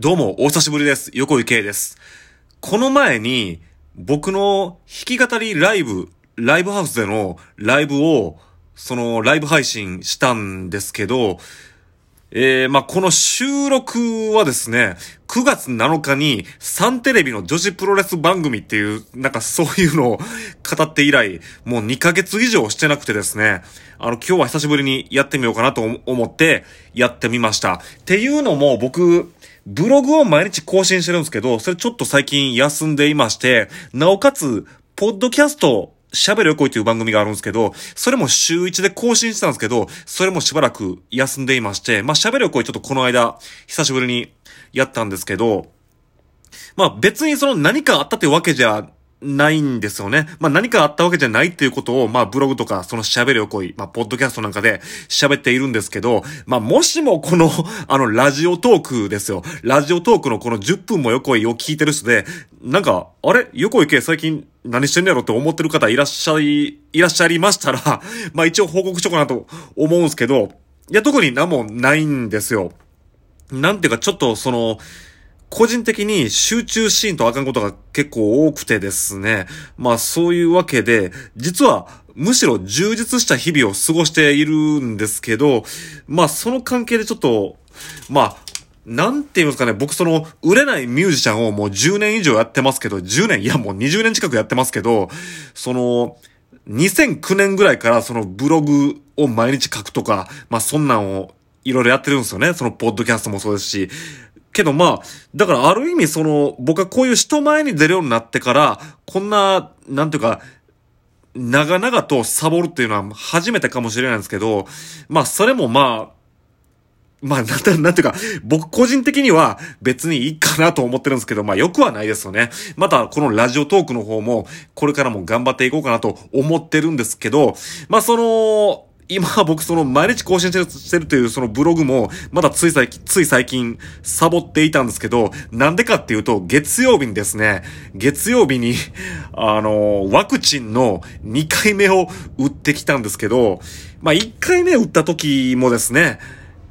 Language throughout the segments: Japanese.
どうも、お久しぶりです。横井圭です。この前に、僕の弾き語りライブ、ライブハウスでのライブを、そのライブ配信したんですけど、えー、まあ、この収録はですね、9月7日にサンテレビの女子プロレス番組っていう、なんかそういうのを語って以来、もう2ヶ月以上してなくてですね、あの、今日は久しぶりにやってみようかなと思ってやってみました。っていうのも僕、ブログを毎日更新してるんですけど、それちょっと最近休んでいまして、なおかつ、ポッドキャスト、喋るよこいという番組があるんですけど、それも週1で更新してたんですけど、それもしばらく休んでいまして、まあ、喋るよこいちょっとこの間、久しぶりにやったんですけど、まあ、別にその何かあったってわけじゃないんですよね。まあ、何かあったわけじゃないっていうことを、まあ、ブログとか、その喋るよこい、まあ、ポッドキャストなんかで喋っているんですけど、まあ、もしもこの、あの、ラジオトークですよ。ラジオトークのこの10分も横井を聞いてる人で、なんか、あれ？横井系最近何してんのやろ？って思ってる方いらっしゃい、いらっしゃいましたら、まあ、一応報告しとこうかなと思うんですけど、いや、特に何もないんですよ。なんていうか、ちょっとその、個人的に集中シーンとあかんことが結構多くてですね。まあそういうわけで、実はむしろ充実した日々を過ごしているんですけど、まあその関係でちょっと、まあ、なんて言いますかね、僕その、売れないミュージシャンをもう10年以上やってますけど、10年、いやもう20年近くやってますけど、その、2009年ぐらいからそのブログを毎日書くとか、まあそんなんをいろいろやってるんですよね。そのポッドキャストもそうですし。けどまあ、だからある意味その、僕はこういう人前に出るようになってから、こんな、なんていうか、長々とサボるっていうのは初めてかもしれないんですけど、まあそれもまあ、まあ、なんて、なんていうか、僕個人的には別にいいかなと思ってるんですけど、まあ良くはないですよね。また、このラジオトークの方も、これからも頑張っていこうかなと思ってるんですけど、まあその、今僕その毎日更新してるというそのブログも、まだつい最近、つい最近サボっていたんですけど、なんでかっていうと、月曜日にですね、月曜日に、あの、ワクチンの2回目を打ってきたんですけど、まあ1回目打った時もですね、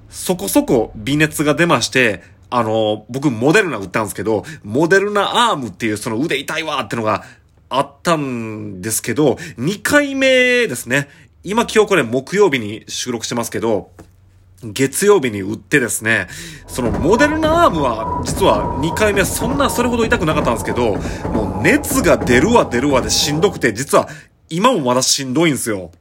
そこそこ微熱が出まして、あの、僕モデルナ打ったんですけど、モデルナアームっていうその腕痛いわーってのがあったんですけど、2回目ですね。今今日これ木曜日に収録してますけど、月曜日に打ってですね、そのモデルナアームは実は2回目そんなそれほど痛くなかったんですけど、もう熱が出るわ出るわでしんどくて、実は今もまだしんどいんですよ。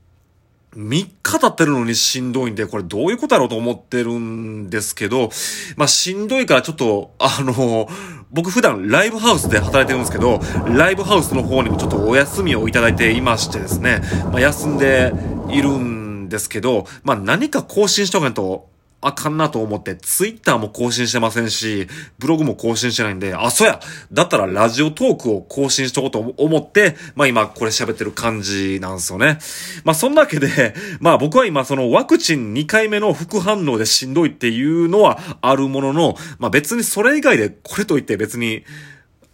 3日経ってるのにしんどいんで、これどういうことだろうと思ってるんですけど、まあしんどいからちょっと、あの、僕普段ライブハウスで働いてるんですけど、ライブハウスの方にもちょっとお休みをいただいていましてですね、まあ休んでいるんですけど、まあ何か更新しとかないと、あかんなと思って、ツイッターも更新してませんし、ブログも更新してないんで、あ、そうやだったらラジオトークを更新しとこうと思って、まあ今これ喋ってる感じなんですよね。まあそんなわけで、まあ僕は今そのワクチン2回目の副反応でしんどいっていうのはあるものの、まあ別にそれ以外でこれといって別に、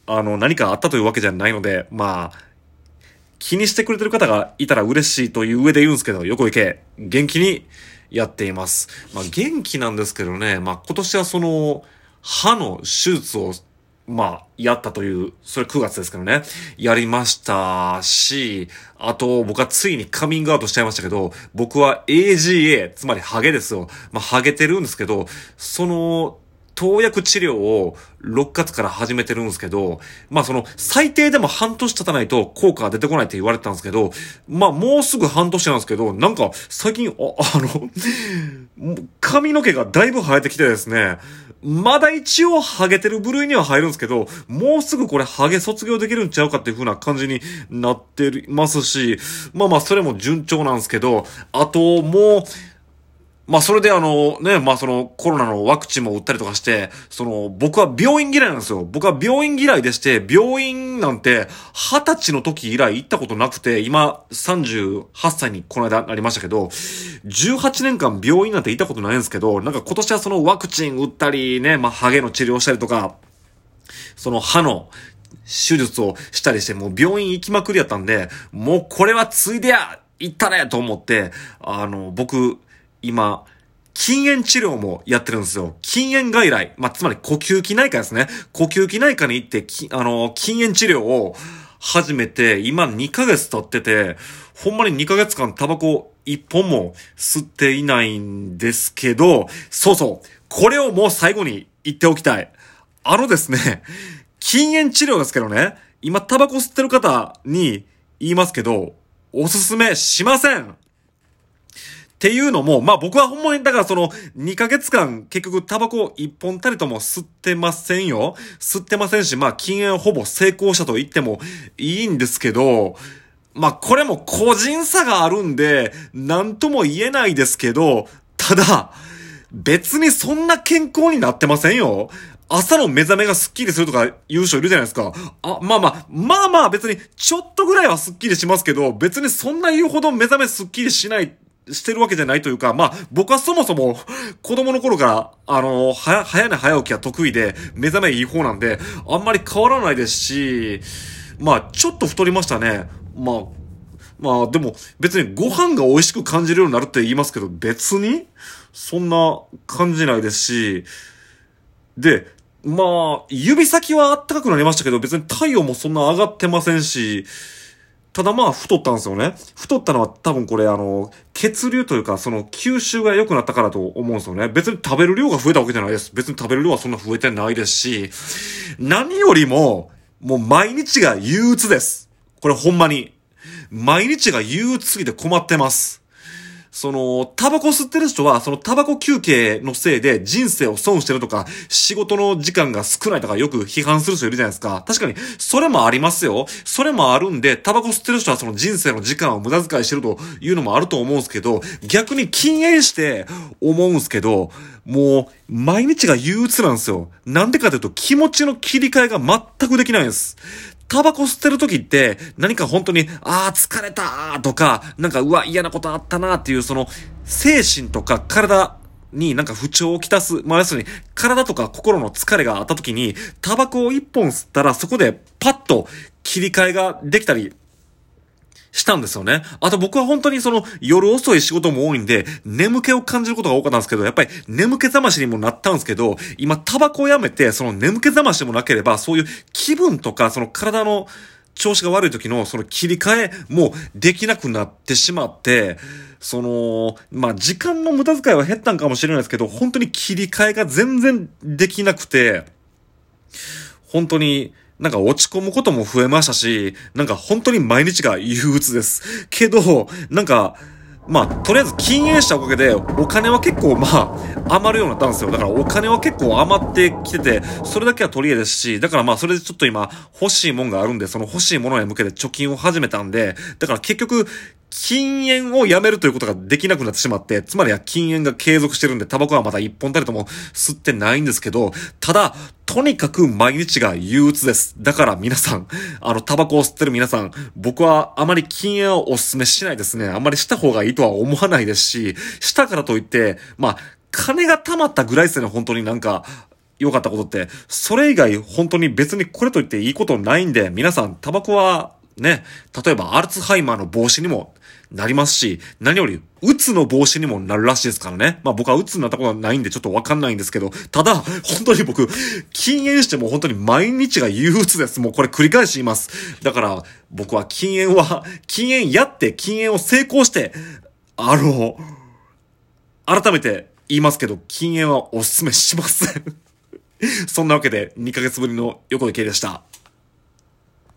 あの何かあったというわけじゃないので、まあ、気にしてくれてる方がいたら嬉しいという上で言うんですけど、横行け、元気にやっています。まあ元気なんですけどね、まあ今年はその、歯の手術を、まあ、やったという、それ9月ですけどね、やりましたし、あと僕はついにカミングアウトしちゃいましたけど、僕は AGA、つまりハゲですよ。まあハゲてるんですけど、その、投薬治療を6月から始めてるんですけど、まあその最低でも半年経たないと効果が出てこないって言われてたんですけど、まあもうすぐ半年なんですけど、なんか最近、あ、あの、髪の毛がだいぶ生えてきてですね、まだ一応ハゲてる部類には入るんですけど、もうすぐこれハゲ卒業できるんちゃうかっていう風な感じになってますし、まあまあそれも順調なんですけど、あともう、まあそれであのね、まあそのコロナのワクチンも打ったりとかして、その僕は病院嫌いなんですよ。僕は病院嫌いでして、病院なんて20歳の時以来行ったことなくて、今38歳にこの間なりましたけど、18年間病院なんて行ったことないんですけど、なんか今年はそのワクチン打ったりね、まあハゲの治療したりとか、その歯の手術をしたりして、もう病院行きまくりやったんで、もうこれはついでや行ったねと思って、あの、僕、今、禁煙治療もやってるんですよ。禁煙外来。まあ、つまり呼吸器内科ですね。呼吸器内科に行って、あの、禁煙治療を始めて、今2ヶ月経ってて、ほんまに2ヶ月間タバコ1本も吸っていないんですけど、そうそう。これをもう最後に言っておきたい。あのですね、禁煙治療ですけどね、今タバコ吸ってる方に言いますけど、おすすめしませんっていうのも、まあ僕はほんまに、だからその2ヶ月間結局タバコ1本たりとも吸ってませんよ。吸ってませんし、まあ禁煙ほぼ成功したと言ってもいいんですけど、まあこれも個人差があるんで、なんとも言えないですけど、ただ、別にそんな健康になってませんよ。朝の目覚めがスッキリするとか言う人いるじゃないですか。あ、まあまあ、まあまあ別にちょっとぐらいはスッキリしますけど、別にそんな言うほど目覚めスッキリしないしてるわけじゃないというか、まあ、僕はそもそも、子供の頃から、あの、は、早寝早起きは得意で、目覚めいい方なんで、あんまり変わらないですし、まあ、ちょっと太りましたね。まあ、まあ、でも、別にご飯が美味しく感じるようになるって言いますけど、別に、そんな感じないですし、で、まあ、指先は暖かくなりましたけど、別に太陽もそんな上がってませんし、ただまあ太ったんですよね。太ったのは多分これあの、血流というかその吸収が良くなったからと思うんですよね。別に食べる量が増えたわけじゃないです。別に食べる量はそんな増えてないですし、何よりも、もう毎日が憂鬱です。これほんまに。毎日が憂鬱すぎて困ってます。その、タバコ吸ってる人は、そのタバコ休憩のせいで人生を損してるとか、仕事の時間が少ないとかよく批判する人いるじゃないですか。確かに、それもありますよ。それもあるんで、タバコ吸ってる人はその人生の時間を無駄遣いしてるというのもあると思うんですけど、逆に禁煙して思うんですけど、もう、毎日が憂鬱なんですよ。なんでかというと、気持ちの切り替えが全くできないんです。タバコ吸ってる時って、何か本当に、ああ、疲れたとか、なんか、うわ、嫌なことあったなっていう、その、精神とか体になんか不調をきたす、まあ、要するに、体とか心の疲れがあった時に、タバコを一本吸ったら、そこでパッと切り替えができたりしたんですよね。あと僕は本当にその夜遅い仕事も多いんで、眠気を感じることが多かったんですけど、やっぱり眠気覚ましにもなったんですけど、今タバコをやめて、その眠気覚ましもなければ、そういう気分とか、その体の調子が悪い時のその切り替えもできなくなってしまって、その、まあ、時間の無駄遣いは減ったんかもしれないですけど、本当に切り替えが全然できなくて、本当に、なんか落ち込むことも増えましたし、なんか本当に毎日が憂鬱です。けど、なんか、まあ、とりあえず禁煙したおかげで、お金は結構まあ、余るようになったんですよ。だからお金は結構余ってきてて、それだけは取り柄ですし、だからまあ、それでちょっと今、欲しいもんがあるんで、その欲しいものへ向けて貯金を始めたんで、だから結局、禁煙をやめるということができなくなってしまって、つまりは禁煙が継続してるんで、タバコはまだ一本たりとも吸ってないんですけど、ただ、とにかく毎日が憂鬱です。だから皆さん、あの、タバコを吸ってる皆さん、僕はあまり禁煙をお勧めしないですね。あんまりした方がいいとは思わないですし、したからといって、まあ、金が貯まったぐらいですね、本当になんか、良かったことって、それ以外本当に別にこれといっていいことないんで、皆さん、タバコはね、例えばアルツハイマーの防止にもなりますし、何より、うつの防止にもなるらしいですからね。まあ僕はうつになったことはないんでちょっとわかんないんですけど、ただ、本当に僕、禁煙しても本当に毎日が憂鬱です。もうこれ繰り返し言います。だから、僕は禁煙は、禁煙やって禁煙を成功して、あの、改めて言いますけど、禁煙はお勧めしません。そんなわけで、2ヶ月ぶりの横井圭でした。